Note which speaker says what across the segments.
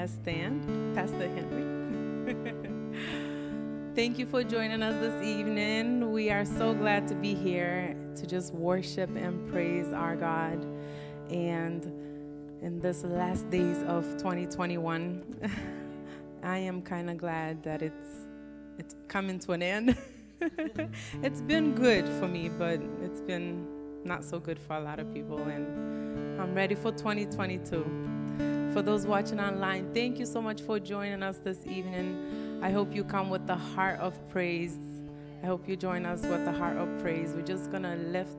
Speaker 1: let's stand. Pastor Henry. Thank you for joining us this evening. We are so glad to be here to just worship and praise our God. And in this last days of 2021, I am kind of glad that it's it's coming to an end. it's been good for me, but it's been not so good for a lot of people and I'm ready for 2022. For those watching online, thank you so much for joining us this evening. I hope you come with the heart of praise. I hope you join us with the heart of praise. We're just going to lift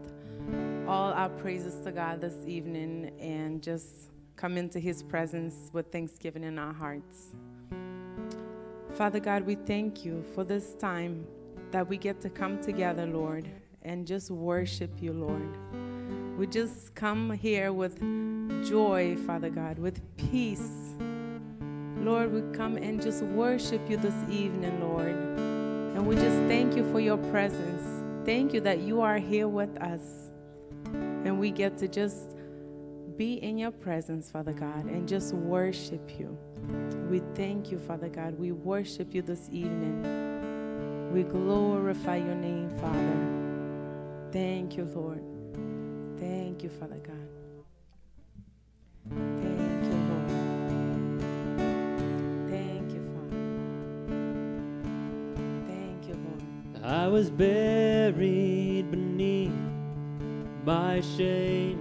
Speaker 1: all our praises to God this evening and just come into his presence with thanksgiving in our hearts. Father God, we thank you for this time that we get to come together, Lord, and just worship you, Lord. We just come here with joy, Father God, with peace. Lord, we come and just worship you this evening, Lord. And we just thank you for your presence. Thank you that you are here with us. And we get to just be in your presence, Father God, and just worship you. We thank you, Father God. We worship you this evening. We glorify your name, Father. Thank you, Lord. Thank you, Father God. Thank you, Lord. Thank you, Father. Thank you, Lord.
Speaker 2: I was buried beneath my shame.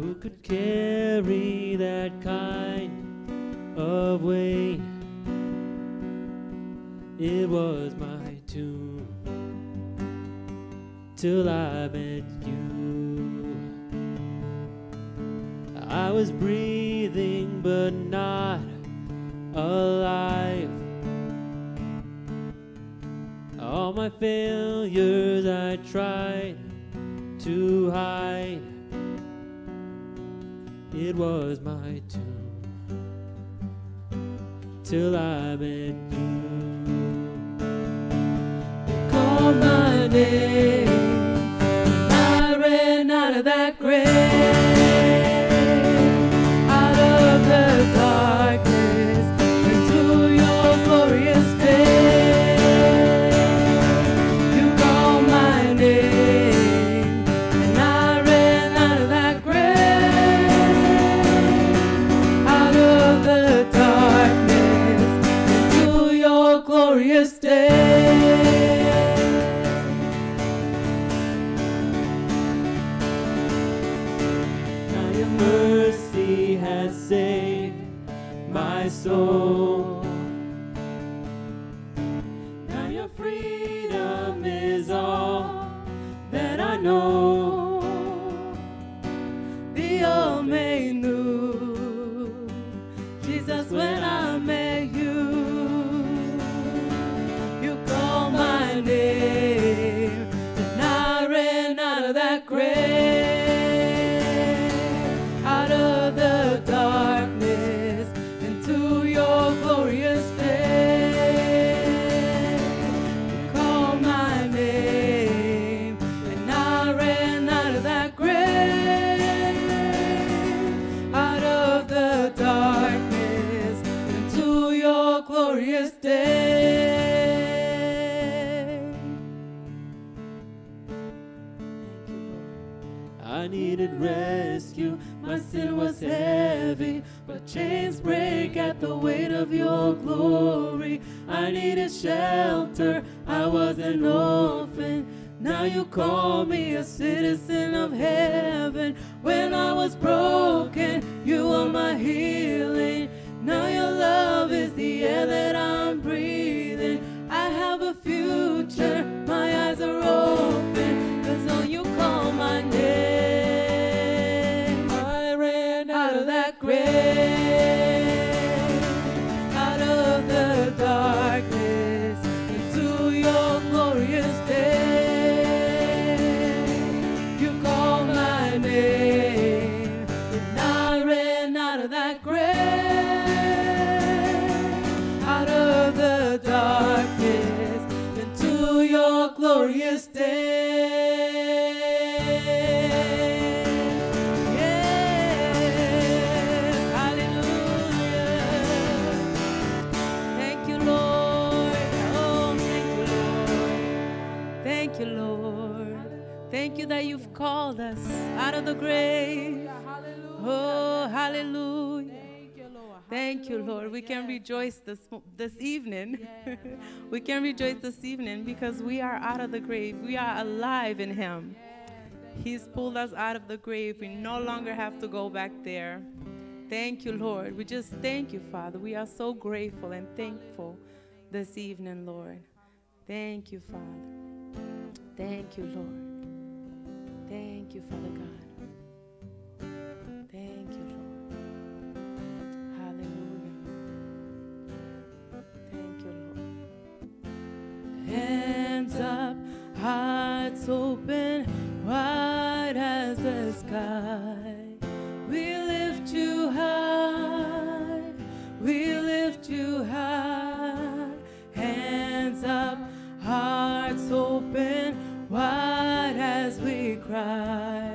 Speaker 2: Who could carry that kind of weight? It was my till I met you. I was breathing but not alive. All my failures I tried to hide. It was my tomb till I met you. Chains break at the weight of your glory. I needed shelter, I was an orphan. Now you call me a citizen of heaven. When I was broken, you are my healing. Now your love is the air that I'm breathing. I have a future, my eyes are open, you that
Speaker 1: you've called us out of the grave. Oh, hallelujah. Thank you, Lord. We can rejoice this, this evening. we can rejoice this evening because we are out of the grave. We are alive in Him. He's pulled us out of the grave. We no longer have to go back there. Thank you, Lord. We just thank you, Father. We are so grateful and thankful this evening, Lord. Thank you, Father. Thank you, Lord. Thank you, Father God. Thank you, Lord. Hallelujah. Thank you, Lord. Hands up, hearts open, wide as the sky. We lift you high. We lift you high. Hands up, hearts open, wide as we cry.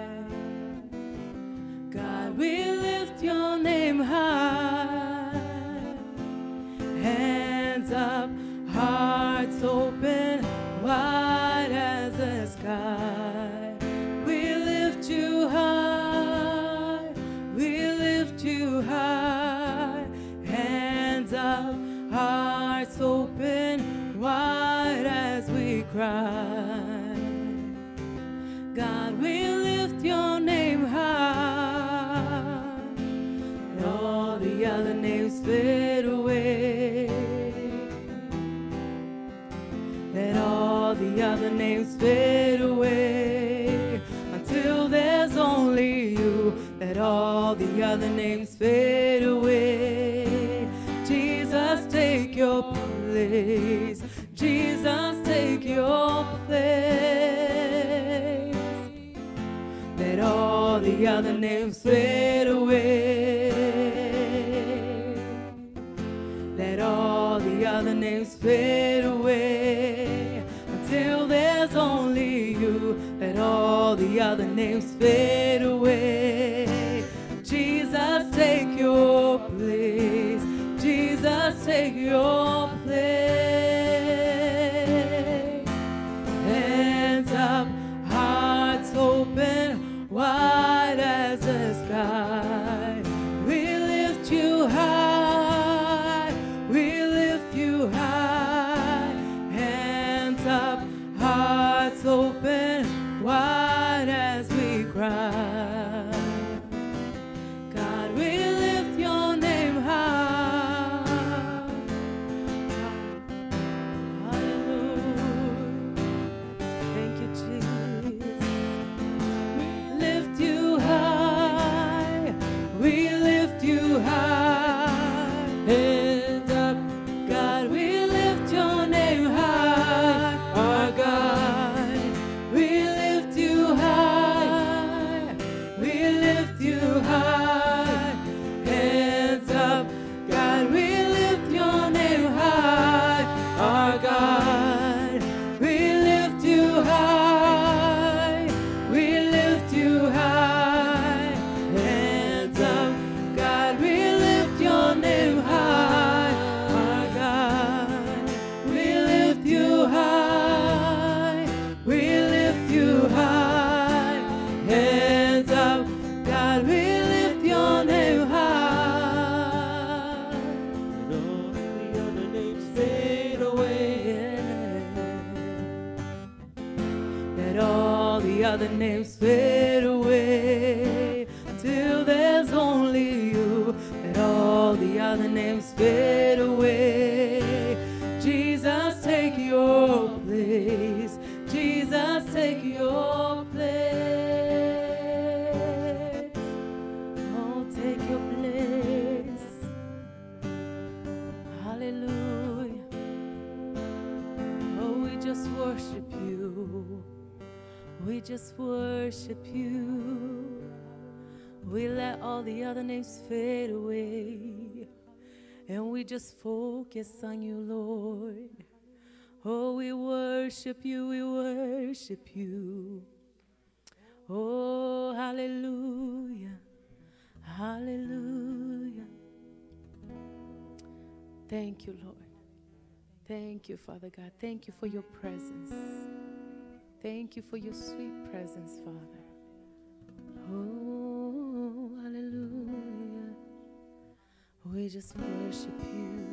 Speaker 1: God, we lift your name high. Hands up, hearts open, wide as the sky. We lift you high. We lift you high. Hands up, hearts open, wide as we cry. Fade away until there's only you. Let all the other names fade away. Jesus, take your place. Jesus, take your place. Let all the other names just focus on you, Lord. Oh, we worship you, we worship you. Oh, hallelujah. Hallelujah. Thank you, Lord. Thank you, Father God. Thank you for your presence. Thank you for your sweet presence, Father. Oh, just worship you.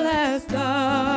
Speaker 1: So let's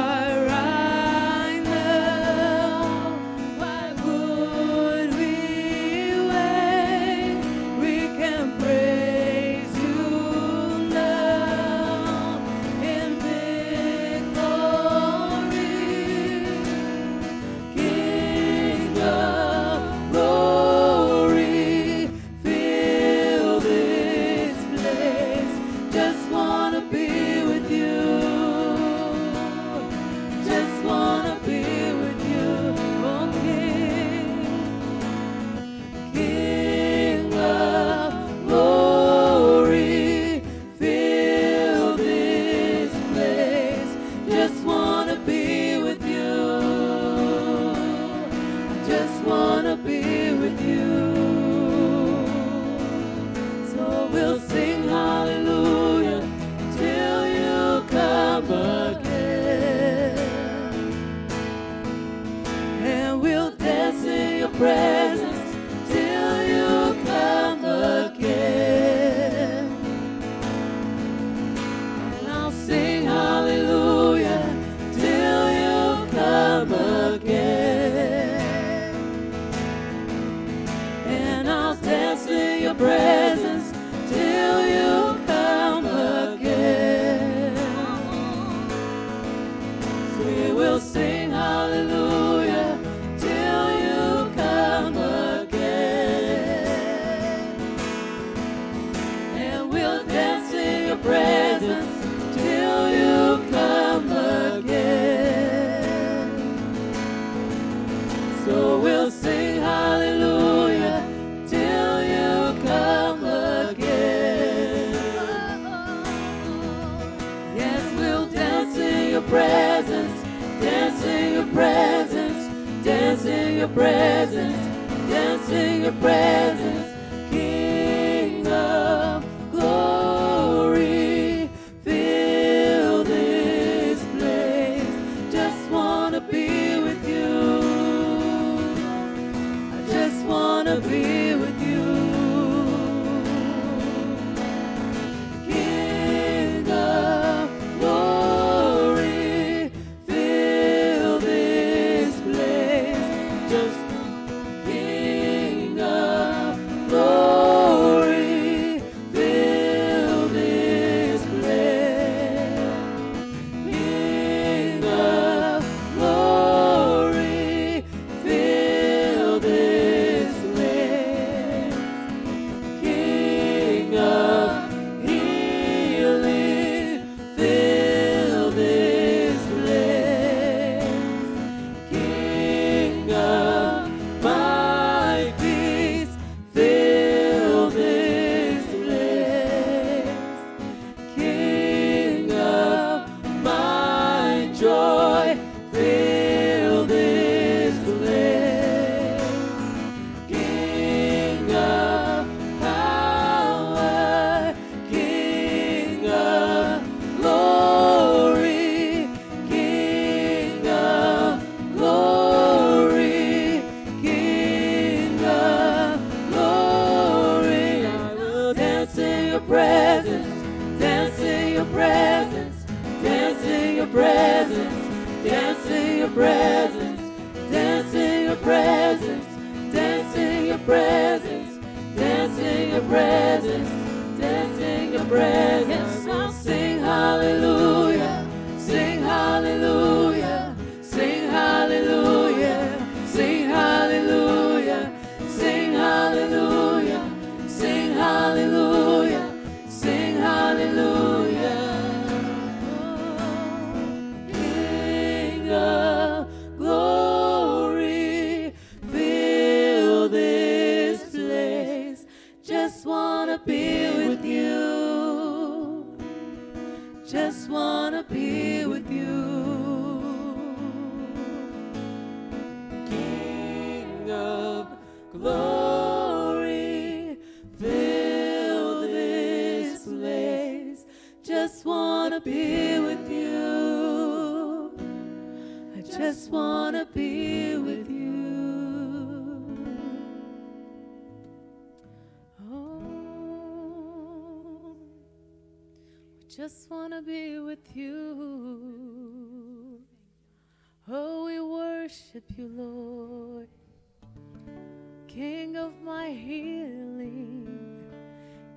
Speaker 1: till you come again. So we'll sing hallelujah till you come again. Yes, we'll dance in your presence, dance in your presence, dance in your presence, dance in your presence.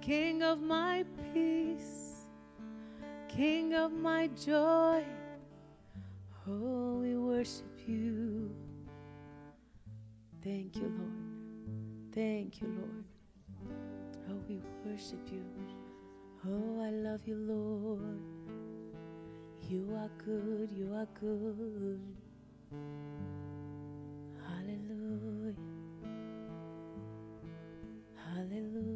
Speaker 1: King of my peace, King of my joy. Oh, we worship you. Thank you, Lord. Thank you, Lord. Oh, we worship you. Oh, I love you, Lord. You are good, you are good. Hallelujah. Hallelujah.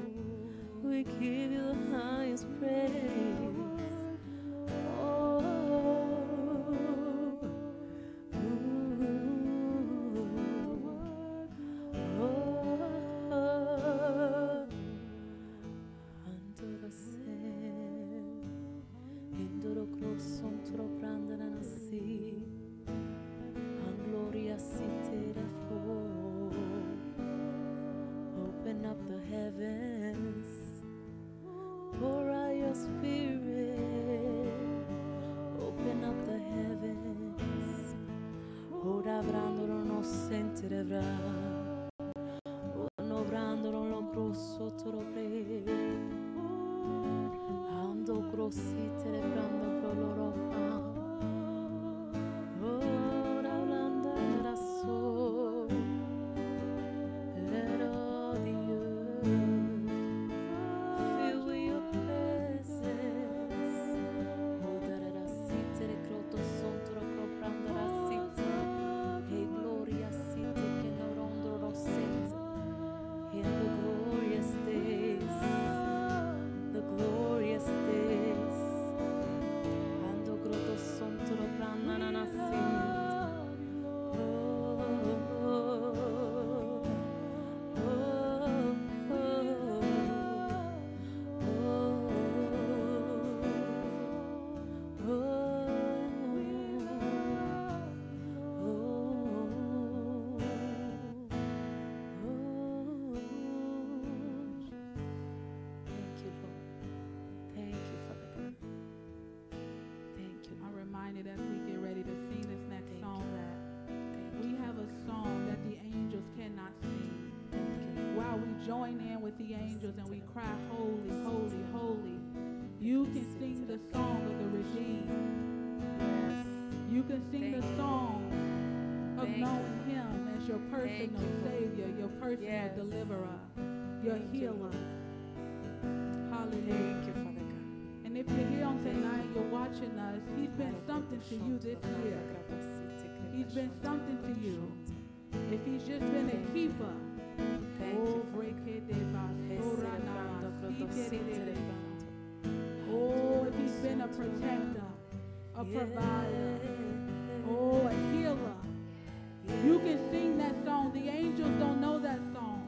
Speaker 1: we give you the highest praise. join in with the angels and we cry, Holy, holy, holy. You can sing the song of the redeemed. You can sing the song of knowing Him as your personal Savior, your personal deliverer, your healer. Hallelujah. And if you're here on tonight, you're watching us, he's been something to you this year. He's been something to you. If he's just been a keeper, Oh, he's been a protector, a provider, oh, a healer. You can sing that song. The angels don't know that song.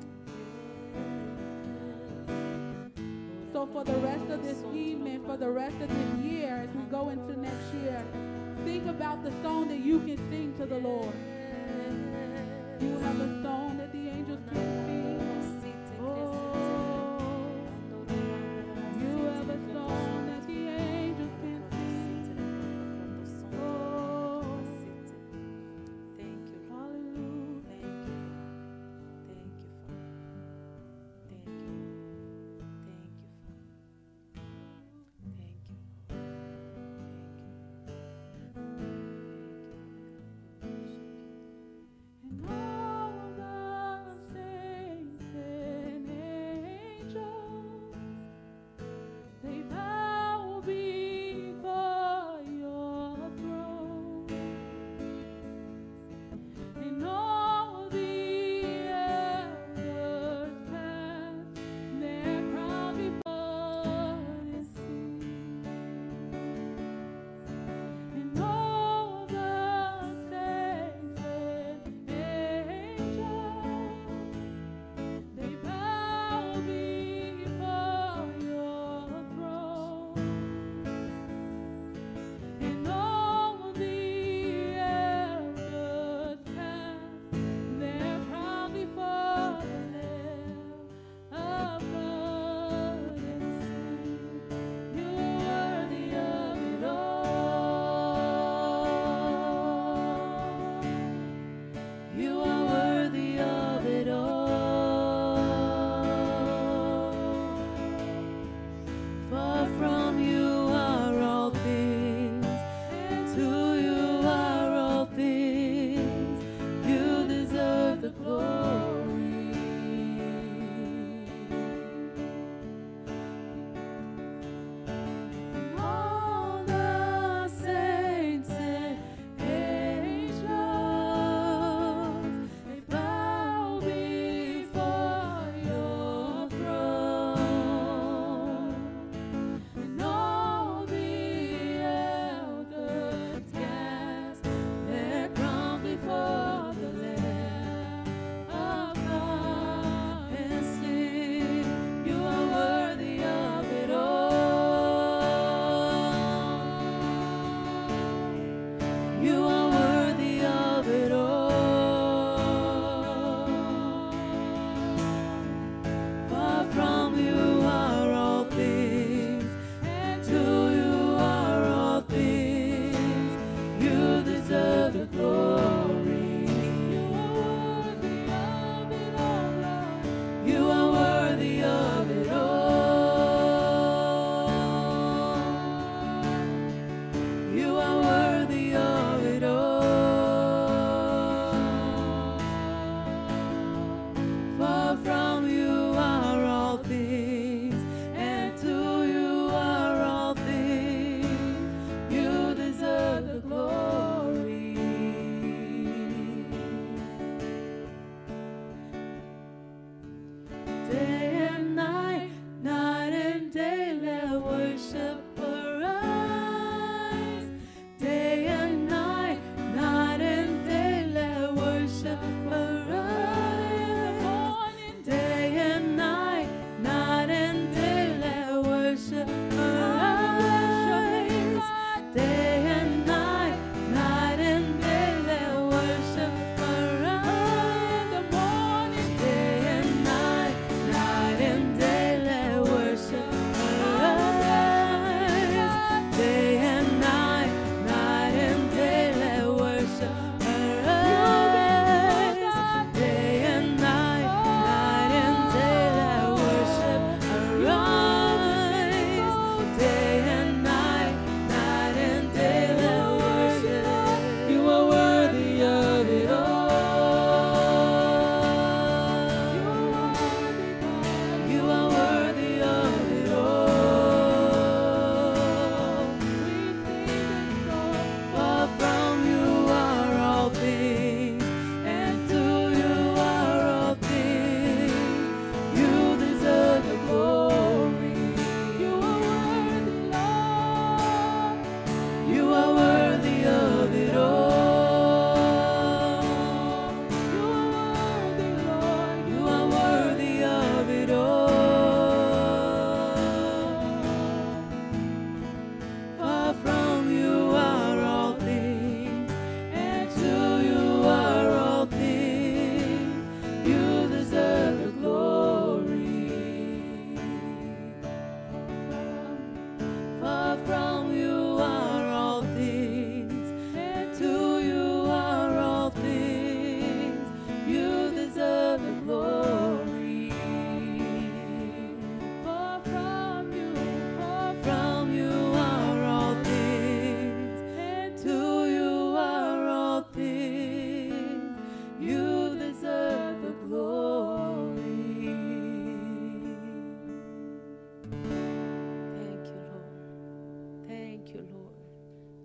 Speaker 1: So for the rest of this evening, for the rest of this year, as we go into next year, think about the song that you can sing to the Lord. You have a song.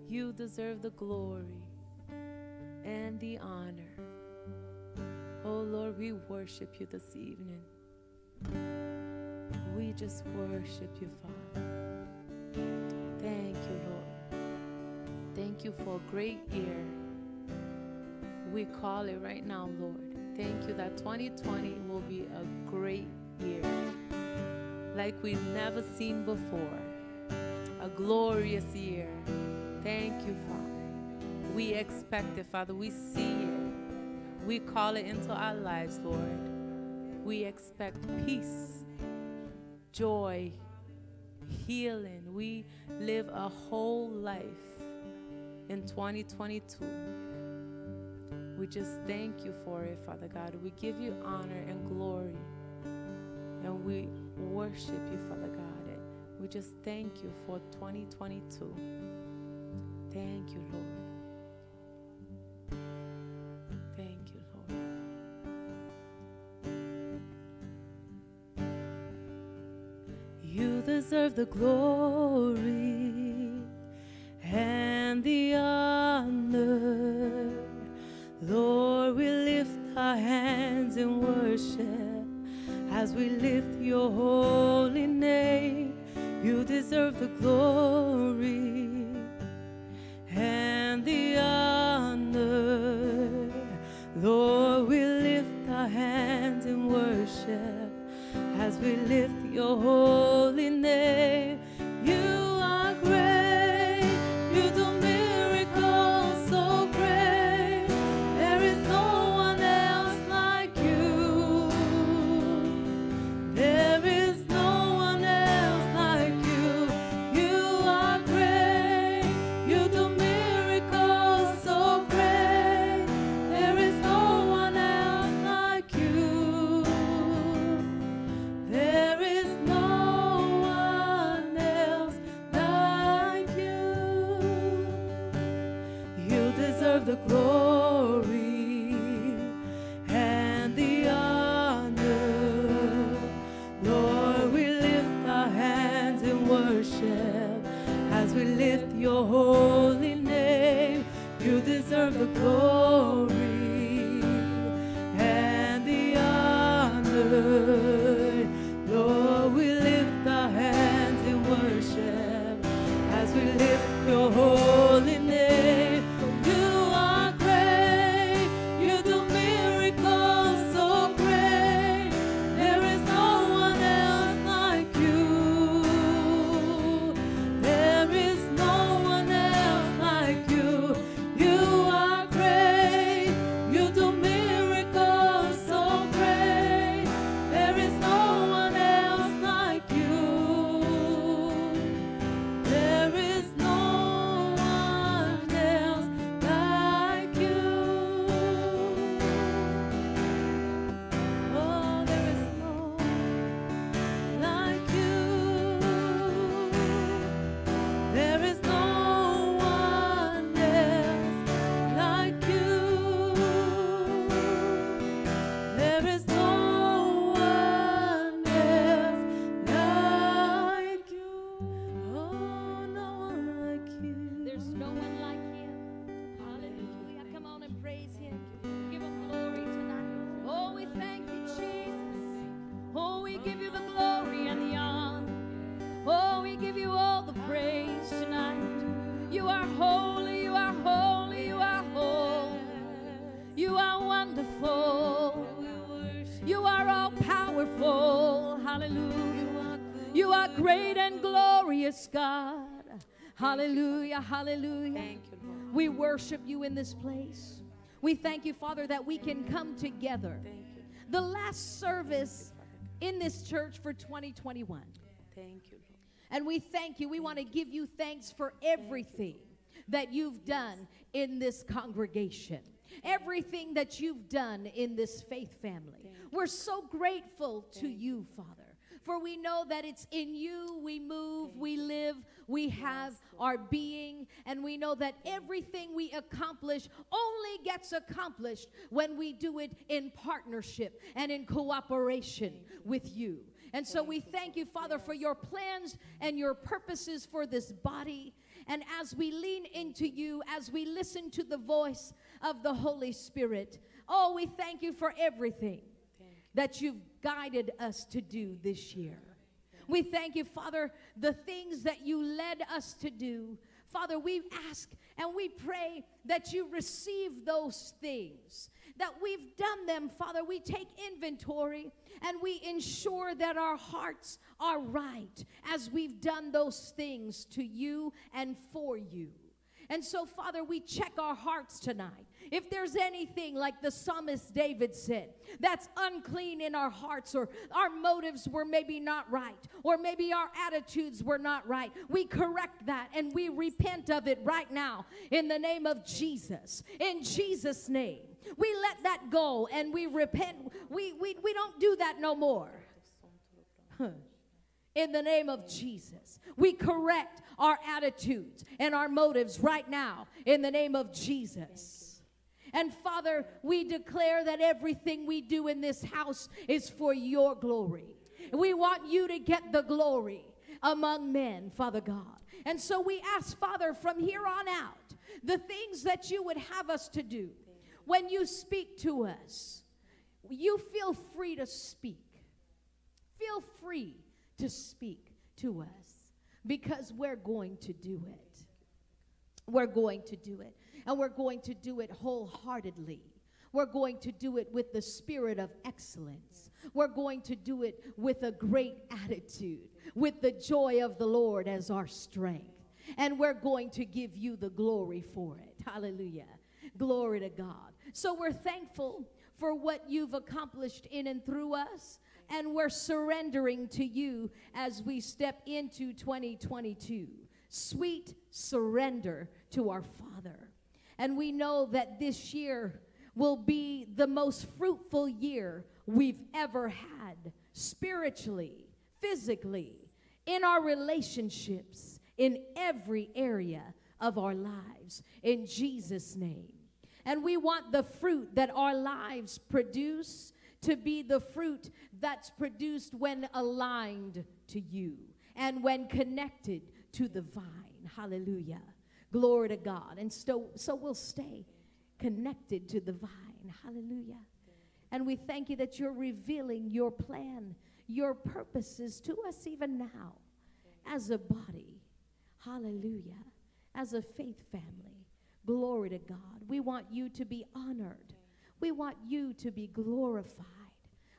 Speaker 1: You deserve the glory and the honor. Oh Lord, we worship you this evening. We just worship you, Father. Thank you, Lord. Thank you for a great year. We call it right now, Lord. Thank you that 2020 will be a great year like we've never seen before. A glorious year. We expect it, Father. We see it. We call it into our lives, Lord. We expect peace, joy, healing. We live a whole life in 2022. We just thank you for it, Father God. We give you honor and glory. And we worship you, Father God. We just thank you for 2022. Thank you, Lord. Thank you, Lord. You deserve the glory and the honor. Lord, we lift our hands in worship as we lift your holy name. You deserve the glory we lift your holy
Speaker 3: Hallelujah, hallelujah.
Speaker 1: Thank you, Lord.
Speaker 3: We worship you in this place. We thank you, Father, that we can come together.
Speaker 1: Thank you.
Speaker 3: The last service in this church for 2021.
Speaker 1: Thank you, Lord.
Speaker 3: And we thank you. We want to give you thanks for everything that you've done in this congregation, everything that you've done in this faith family. We're so grateful to you, Father. For we know that it's in you we move, we live, we have our being, and we know that everything we accomplish only gets accomplished when we do it in partnership and in cooperation with you. And so we thank you, Father, for your plans and your purposes for this body. And as we lean into you, as we listen to the voice of the Holy Spirit, oh, we thank you for everything that you've guided us to do this year. We thank you, Father, the things that you led us to do. Father, we ask and we pray that you receive those things, that we've done them, Father. We take inventory and we ensure that our hearts are right as we've done those things to you and for you. And so, Father, we check our hearts tonight. If there's anything, like the psalmist David said, that's unclean in our hearts, or our motives were maybe not right, or maybe our attitudes were not right, we correct that and we repent of it right now in the name of Jesus. In Jesus' name. We let that go and we repent. We, we, we don't do that no more. In the name of Jesus. We correct our attitudes and our motives right now in the name of Jesus. And Father, we declare that everything we do in this house is for your glory. We want you to get the glory among men, Father God. And so we ask, Father, from here on out, the things that you would have us to do, when you speak to us, you feel free to speak. Feel free to speak to us because we're going to do it. We're going to do it. And we're going to do it wholeheartedly. We're going to do it with the spirit of excellence. We're going to do it with a great attitude, with the joy of the Lord as our strength. And we're going to give you the glory for it. Hallelujah. Glory to God. So we're thankful for what you've accomplished in and through us and we're surrendering to you as we step into 2022. Sweet surrender to our Father. And we know that this year will be the most fruitful year we've ever had spiritually, physically, in our relationships, in every area of our lives. In Jesus' name. And we want the fruit that our lives produce to be the fruit that's produced when aligned to you and when connected to the vine. Hallelujah. Glory to God. And so, so we'll stay connected to the vine. Hallelujah. And we thank you that you're revealing your plan, your purposes to us even now as a body. Hallelujah. As a faith family. Glory to God. We want you to be honored. We want you to be glorified.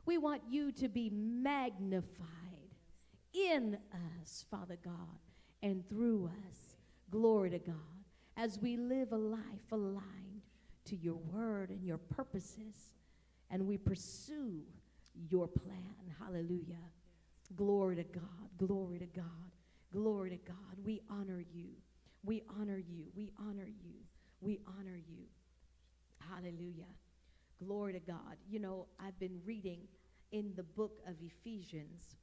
Speaker 3: We want you to be magnified in us, Father God, and through us. Glory to God. As we live a life aligned to your word and your purposes, and we pursue your plan. Hallelujah. Glory to God. Glory to God. Glory to God. We honor you. We honor you. We honor you. We honor you. Hallelujah. Glory to God. You know, I've been reading in the book of Ephesians,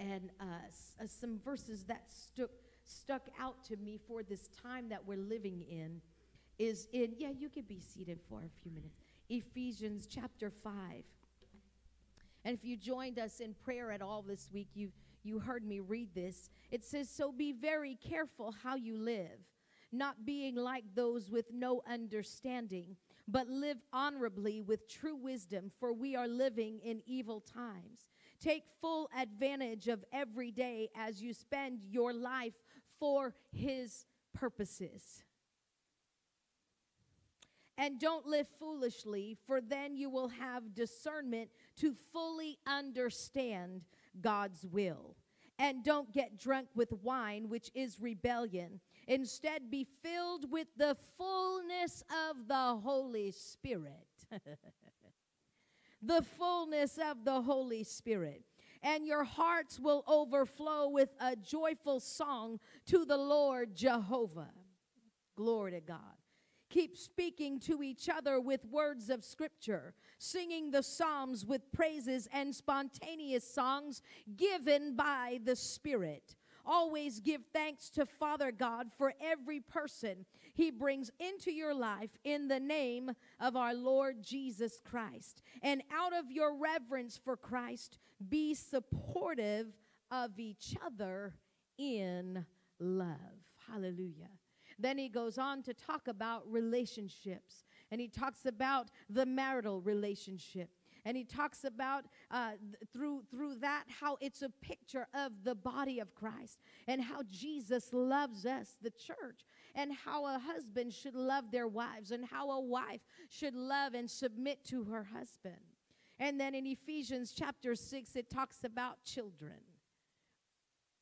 Speaker 3: and uh, s- uh, some verses that stuck stuck out to me for this time that we're living in is in yeah you could be seated for a few minutes. Ephesians chapter 5 and if you joined us in prayer at all this week you you heard me read this. It says so be very careful how you live not being like those with no understanding but live honorably with true wisdom, for we are living in evil times. Take full advantage of every day as you spend your life for His purposes. And don't live foolishly, for then you will have discernment to fully understand God's will. And don't get drunk with wine, which is rebellion Instead, be filled with the fullness of the Holy Spirit. the fullness of the Holy Spirit. And your hearts will overflow with a joyful song to the Lord Jehovah. Glory to God. Keep speaking to each other with words of scripture, singing the psalms with praises and spontaneous songs given by the Spirit Always give thanks to Father God for every person he brings into your life in the name of our Lord Jesus Christ. And out of your reverence for Christ, be supportive of each other in love. Hallelujah. Then he goes on to talk about relationships, and he talks about the marital relationship. And he talks about uh, th- through through that how it's a picture of the body of Christ and how Jesus loves us, the church, and how a husband should love their wives and how a wife should love and submit to her husband. And then in Ephesians chapter 6, it talks about children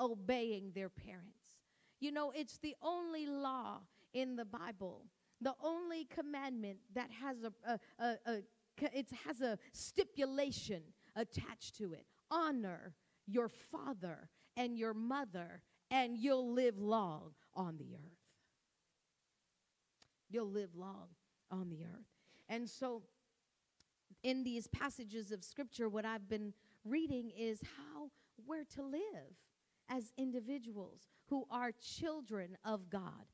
Speaker 3: obeying their parents. You know, it's the only law in the Bible, the only commandment that has a, a, a, a it has a stipulation attached to it. Honor your father and your mother, and you'll live long on the earth. You'll live long on the earth. And so, in these passages of scripture, what I've been reading is how we're to live as individuals who are children of God,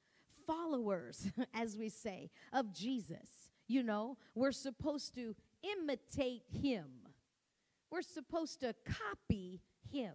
Speaker 3: followers, as we say, of Jesus. You know, we're supposed to imitate him, we're supposed to copy him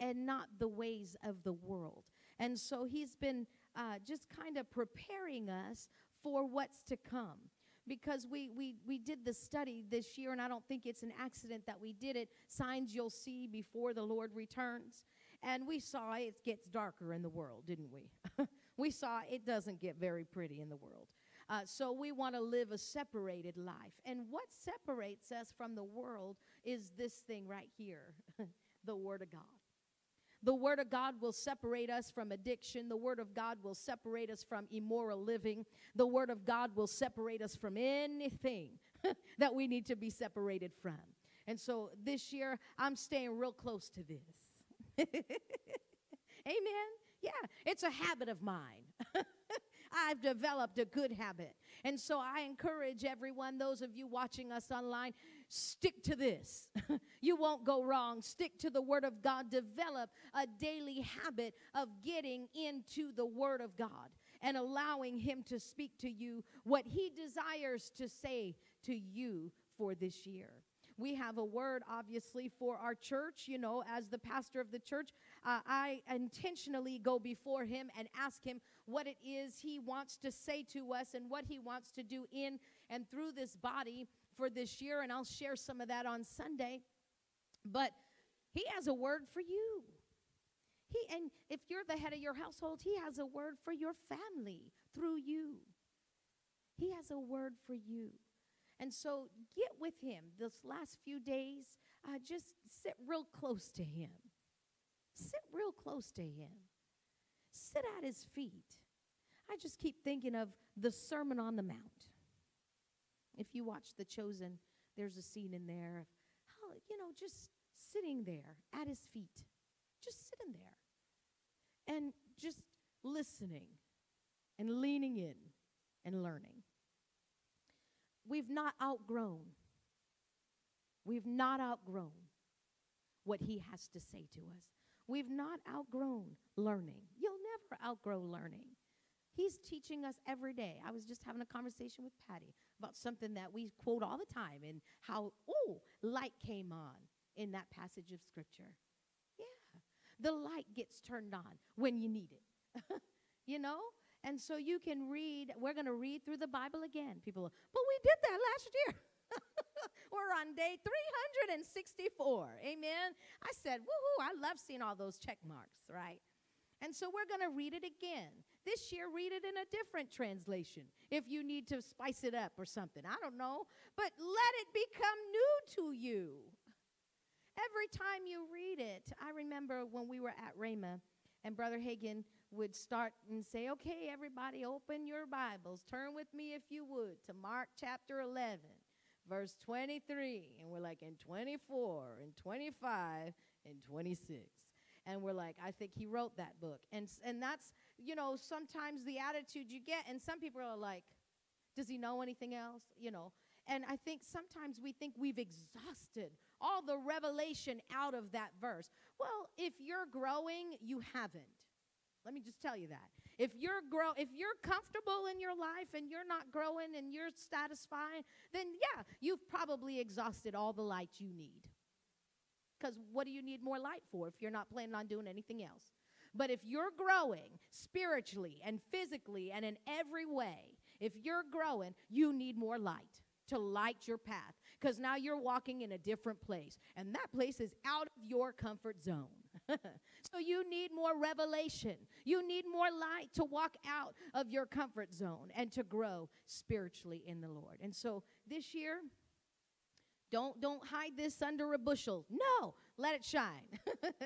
Speaker 3: and not the ways of the world. And so he's been uh, just kind of preparing us for what's to come because we, we, we did the study this year, and I don't think it's an accident that we did it. Signs you'll see before the Lord returns. And we saw it gets darker in the world, didn't we? we saw it doesn't get very pretty in the world. Uh, so we want to live a separated life. And what separates us from the world is this thing right here the Word of God. The Word of God will separate us from addiction. The Word of God will separate us from immoral living. The Word of God will separate us from anything that we need to be separated from. And so this year, I'm staying real close to this. Amen. Yeah, it's a habit of mine. I've developed a good habit. And so I encourage everyone, those of you watching us online, stick to this. you won't go wrong. Stick to the Word of God. Develop a daily habit of getting into the Word of God and allowing Him to speak to you what He desires to say to you for this year. We have a word, obviously, for our church. You know, as the pastor of the church, uh, I intentionally go before him and ask him what it is he wants to say to us and what he wants to do in and through this body for this year. And I'll share some of that on Sunday. But he has a word for you. He, and if you're the head of your household, he has a word for your family through you. He has a word for you. And so get with him this last few days. Uh, just sit real close to him. Sit real close to him. Sit at his feet. I just keep thinking of the Sermon on the Mount. If you watch The Chosen, there's a scene in there of how, you know, just sitting there at his feet, just sitting there and just listening and leaning in and learning we've not outgrown. We've not outgrown what he has to say to us. We've not outgrown learning. You'll never outgrow learning. He's teaching us every day. I was just having a conversation with Patty about something that we quote all the time and how, oh, light came on in that passage of scripture. Yeah. The light gets turned on when you need it. you know? And so you can read, we're going to read through the Bible again. People, but we did that last year. We're on day 364. Amen. I said, woohoo, I love seeing all those check marks, right? And so we're going to read it again. This year, read it in a different translation if you need to spice it up or something. I don't know. But let it become new to you. Every time you read it, I remember when we were at Rhema and Brother Hagin would start and say, okay, everybody, open your Bibles. Turn with me, if you would, to Mark chapter 11, verse 23. And we're like, in 24, and 25, and 26. And we're like, I think he wrote that book. And, and that's, you know, sometimes the attitude you get. And some people are like, does he know anything else? You know, and I think sometimes we think we've exhausted all the revelation out of that verse. Well, if you're growing, you haven't. Let me just tell you that. If you're grow if you're comfortable in your life and you're not growing and you're satisfied, then yeah, you've probably exhausted all the light you need. Cuz what do you need more light for if you're not planning on doing anything else? But if you're growing spiritually and physically and in every way, if you're growing, you need more light to light your path because now you're walking in a different place. And that place is out of your comfort zone. so you need more revelation. You need more light to walk out of your comfort zone and to grow spiritually in the Lord. And so this year, don't don't hide this under a bushel. No, let it shine.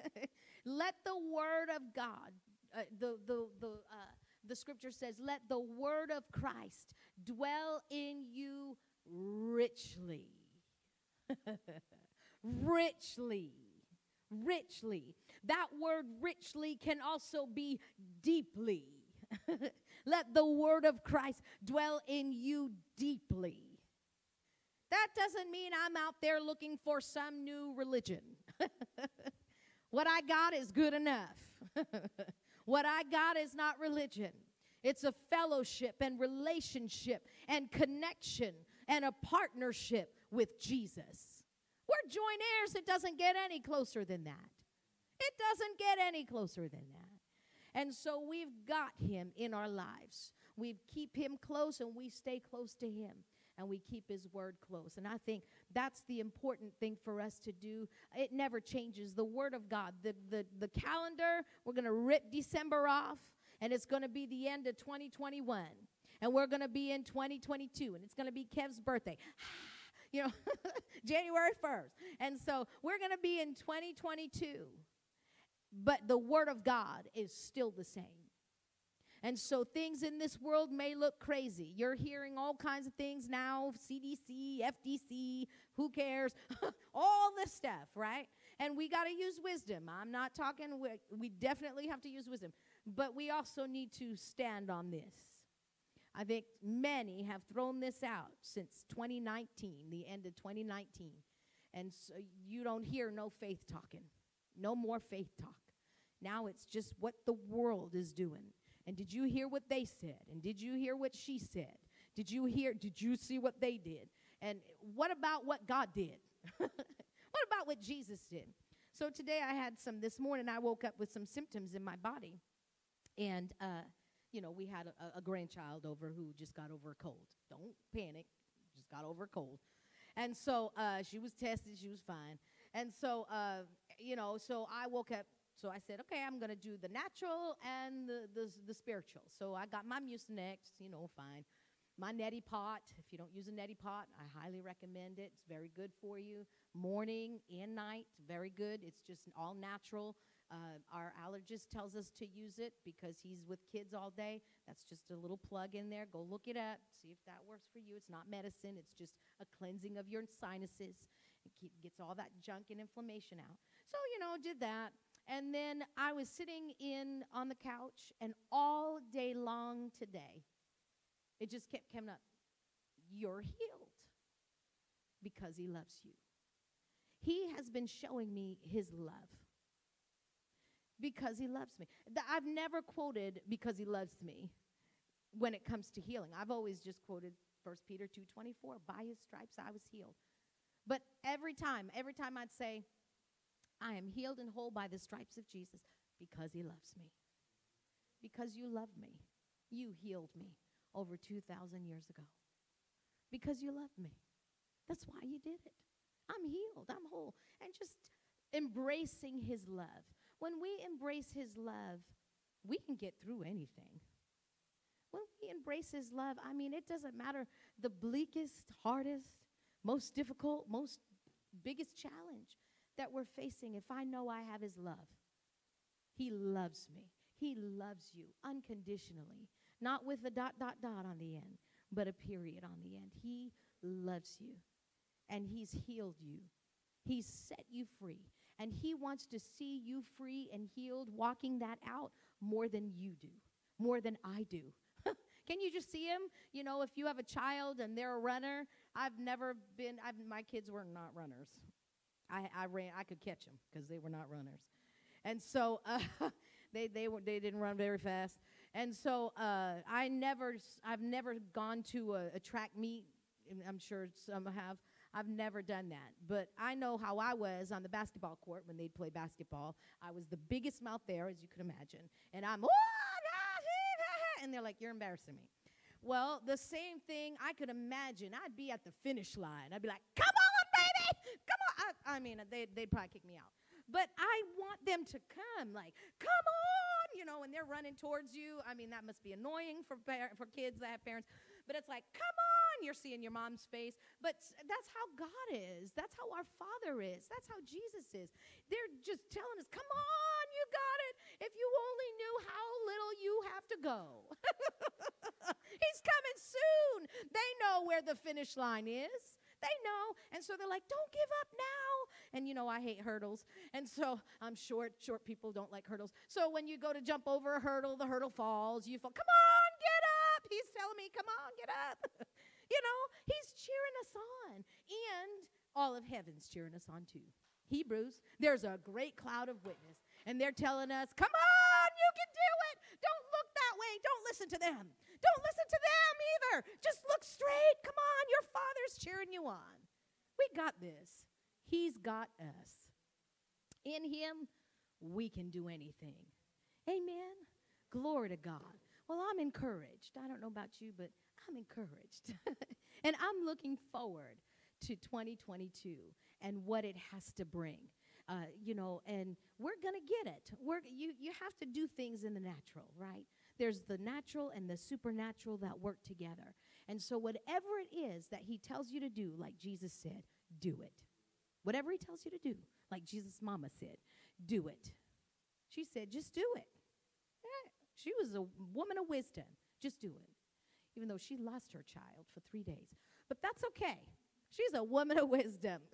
Speaker 3: let the word of God, uh, the the the uh, the scripture says, let the word of Christ dwell in you richly. richly. Richly. That word richly can also be deeply. let the word of Christ dwell in you deeply. That doesn't mean I'm out there looking for some new religion. what I got is good enough. what I got is not religion. It's a fellowship and relationship and connection and a partnership with Jesus. We're joint heirs. It doesn't get any closer than that. It doesn't get any closer than that. And so we've got him in our lives. We keep him close and we stay close to him and we keep his word close. And I think that's the important thing for us to do. It never changes. The word of God, the, the, the calendar, we're going to rip December off, and it's going to be the end of 2021. And we're going to be in 2022, and it's going to be Kev's birthday. You know, January 1st. And so we're going to be in 2022. But the word of God is still the same. And so things in this world may look crazy. You're hearing all kinds of things now CDC, FDC, who cares? all this stuff, right? And we got to use wisdom. I'm not talking, we, we definitely have to use wisdom. But we also need to stand on this. I think many have thrown this out since 2019, the end of 2019. And so you don't hear no faith talking, no more faith talk. Now it's just what the world is doing. And did you hear what they said? And did you hear what she said? Did you hear, did you see what they did? And what about what God did? what about what Jesus did? So today I had some, this morning I woke up with some symptoms in my body. And, uh, you know, we had a, a grandchild over who just got over a cold. Don't panic, just got over a cold. And so uh, she was tested, she was fine. And so, uh, you know, so I woke up so I said, okay, I'm going to do the natural and the, the, the, spiritual. So I got my Mucinex, you know, fine. My neti pot, if you don't use a neti pot, I highly recommend it. It's very good for you. Morning and night, very good. It's just all natural. Uh, our allergist tells us to use it because he's with kids all day. That's just a little plug in there. Go look it up, see if that works for you. It's not medicine, it's just a cleansing of your sinuses. It gets all that junk and inflammation out. So, you know, did that. And then I was sitting in on the couch, and all day long today, it just kept coming up. You're healed because he loves you. He has been showing me his love because he loves me. I've never quoted because he loves me when it comes to healing. I've always just quoted 1 Peter 2:24, by his stripes I was healed. But every time, every time I'd say, I am healed and whole by the stripes of Jesus because he loves me. Because you love me. You healed me over 2,000 years ago. Because you love me. That's why you did it. I'm healed. I'm whole. And just embracing his love. When we embrace his love, we can get through anything. When we embrace his love, I mean, it doesn't matter the bleakest, hardest, most difficult, most biggest challenge that we're facing, if I know I have His love, He loves me. He loves you unconditionally, not with a dot, dot, dot on the end, but a period on the end. He loves you, and He's healed you. He's set you free, and He wants to see you free and healed, walking that out more than you do, more than I do. Can you just see him? You know, if you have a child and they're a runner, I've never been, I've, my kids were not runners. I, I ran. I could catch them because they were not runners, and so uh, they they were they didn't run very fast. And so uh, I never I've never gone to a, a track meet. I'm sure some have. I've never done that. But I know how I was on the basketball court when they'd play basketball. I was the biggest mouth there, as you can imagine. And I'm, "Oh, and they're like, You're embarrassing me. Well, the same thing I could imagine. I'd be at the finish line. I'd be like, Come on, baby! Come on. I, I mean, they'd, they'd probably kick me out. But I want them to come, like, come on, you know, and they're running towards you. I mean, that must be annoying for, for kids that have parents. But it's like, come on, you're seeing your mom's face. But that's how God is. That's how our Father is. That's how Jesus is. They're just telling us, come on, you got it. If you only knew how little you have to go. He's coming soon. They know where the finish line is. They know. And so they're like, don't give up now. And you know, I hate hurdles. And so I'm short. Short people don't like hurdles. So when you go to jump over a hurdle, the hurdle falls. You fall, come on, get up. He's telling me, come on, get up. you know, he's cheering us on. And all of heaven's cheering us on too. Hebrews, there's a great cloud of witness. And they're telling us, come on, you can do it. Don't look that way. Don't listen to them. Don't listen to them either. Just look straight. Come on, your father's cheering you on. We got this. He's got us. In him, we can do anything. Amen. Glory to God. Well, I'm encouraged. I don't know about you, but I'm encouraged. and I'm looking forward to 2022 and what it has to bring. Uh, you know, and we're going to get it. We're, you, you have to do things in the natural, right? There's the natural and the supernatural that work together. And so, whatever it is that he tells you to do, like Jesus said, do it. Whatever he tells you to do, like Jesus' mama said, do it. She said, just do it. She was a woman of wisdom. Just do it. Even though she lost her child for three days. But that's okay. She's a woman of wisdom.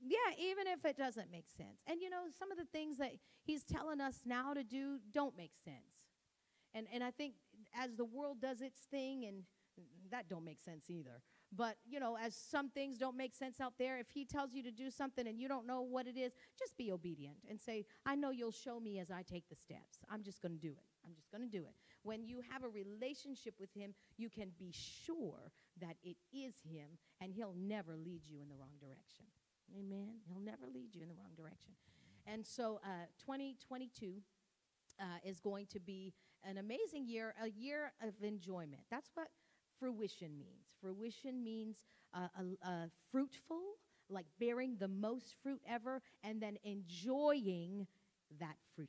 Speaker 3: yeah, even if it doesn't make sense. And you know, some of the things that he's telling us now to do don't make sense. And and I think as the world does its thing and that don't make sense either. But you know, as some things don't make sense out there, if he tells you to do something and you don't know what it is, just be obedient and say, "I know you'll show me as I take the steps. I'm just going to do it. I'm just going to do it." When you have a relationship with him, you can be sure that it is him and he'll never lead you in the wrong direction. Amen. He'll never lead you in the wrong direction. And so, uh, 2022 uh, is going to be an amazing year, a year of enjoyment. That's what fruition means. Fruition means uh, a, a fruitful, like bearing the most fruit ever, and then enjoying that fruit.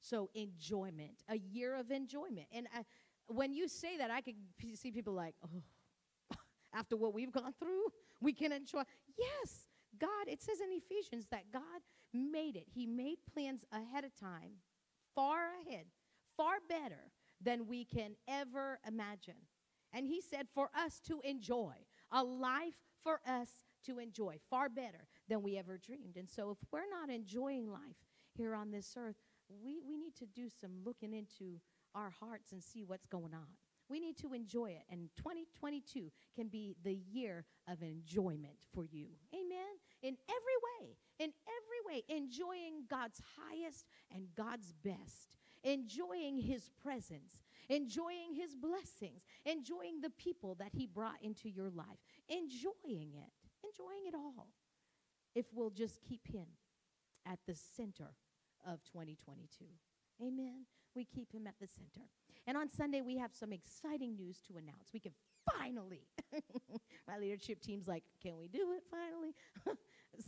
Speaker 3: So, enjoyment, a year of enjoyment. And uh, when you say that, I could p- see people like, oh, after what we've gone through, we can enjoy. Yes, God, it says in Ephesians that God made it. He made plans ahead of time, far ahead, far better than we can ever imagine. And He said for us to enjoy, a life for us to enjoy, far better than we ever dreamed. And so if we're not enjoying life here on this earth, we, we need to do some looking into our hearts and see what's going on. We need to enjoy it. And 2022 can be the year of enjoyment for you. Amen. In every way, in every way, enjoying God's highest and God's best, enjoying His presence, enjoying His blessings, enjoying the people that He brought into your life, enjoying it, enjoying it all. If we'll just keep Him at the center of 2022. Amen. We keep him at the center. And on Sunday, we have some exciting news to announce. We can finally, my leadership team's like, can we do it finally?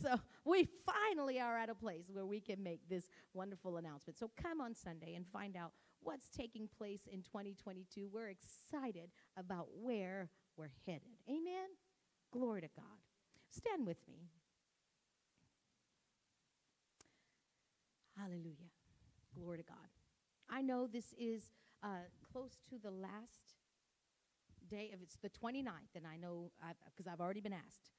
Speaker 3: so we finally are at a place where we can make this wonderful announcement. So come on Sunday and find out what's taking place in 2022. We're excited about where we're headed. Amen. Glory to God. Stand with me. Hallelujah. Glory to God. I know this is uh, close to the last day of it's the 29th, and I know because I've, already been asked,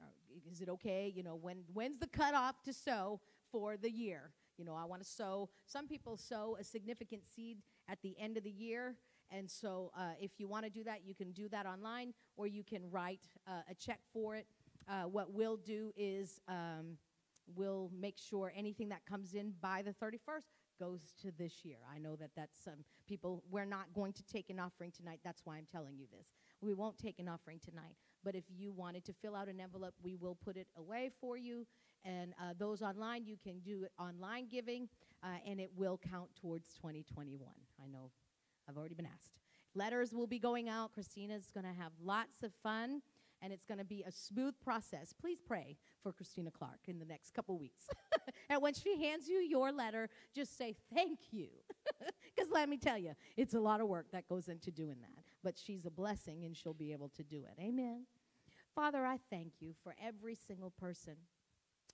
Speaker 3: uh, is it okay? You know, when when's the cutoff to sow for the year? You know, I want to sow. Some people sow a significant seed at the end of the year, and so uh, if you want to do that, you can do that online, or you can write uh, a check for it. Uh, what we'll do is um, we'll make sure anything that comes in by the 31st goes to this year. I know that that's some people, we're not going to take an offering tonight. That's why I'm telling you this. We won't take an offering tonight. But if you wanted to fill out an envelope, we will put it away for you. And uh, those online, you can do online giving, uh, and it will count towards 2021. I know I've already been asked. Letters will be going out. Christina's going to have lots of fun, and it's going to be a smooth process. Please pray for Christina Clark in the next couple weeks. and when she hands you your letter, just say thank you. Because let me tell you, it's a lot of work that goes into doing that. But she's a blessing, and she'll be able to do it. Amen. Father, I thank you for every single person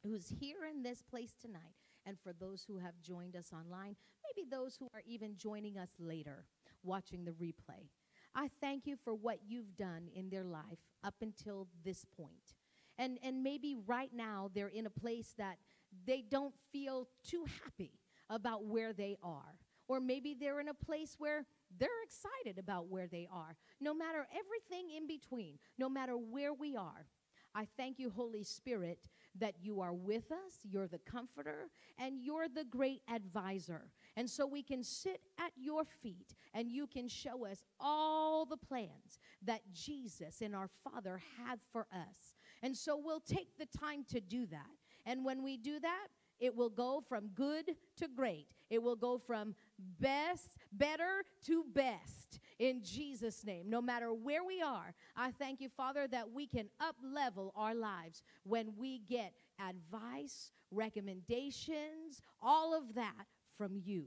Speaker 3: who's here in this place tonight, and for those who have joined us online, maybe those who are even joining us later watching the replay. I thank you for what you've done in their life up until this point. And, and maybe right now they're in a place that they don't feel too happy about where they are. Or maybe they're in a place where they're excited about where they are. No matter everything in between, no matter where we are, I thank you, Holy Spirit, that you are with us, you're the comforter, and you're the great advisor. And so we can sit at your feet and you can show us all the plans that Jesus and our Father have for us. And so we'll take the time to do that. And when we do that, it will go from good to great. It will go from best, better to best in Jesus' name. No matter where we are, I thank you, Father, that we can up level our lives when we get advice, recommendations, all of that from you,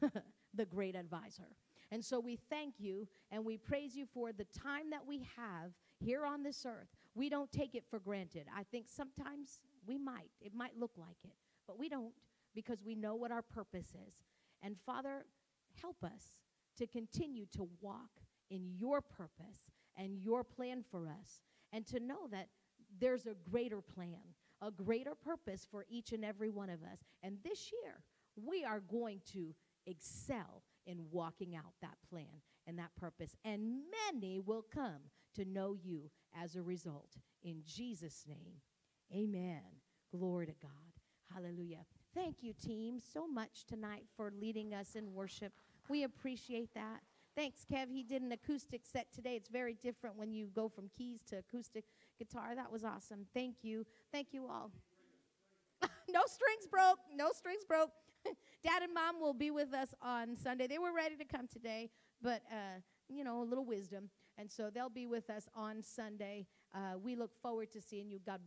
Speaker 3: the great advisor. And so we thank you and we praise you for the time that we have here on this earth. We don't take it for granted. I think sometimes we might. It might look like it, but we don't because we know what our purpose is. And Father, help us to continue to walk in your purpose and your plan for us and to know that there's a greater plan, a greater purpose for each and every one of us. And this year, we are going to excel in walking out that plan and that purpose. And many will come to know you as a result. In Jesus' name, amen. Glory to God. Hallelujah. Thank you, team, so much tonight for leading us in worship. We appreciate that. Thanks, Kev. He did an acoustic set today. It's very different when you go from keys to acoustic guitar. That was awesome. Thank you. Thank you all. no strings broke. No strings broke. Dad and mom will be with us on Sunday. They were ready to come today, but, uh, you know, a little wisdom. And so they'll be with us on Sunday. Uh, we look forward to seeing you. God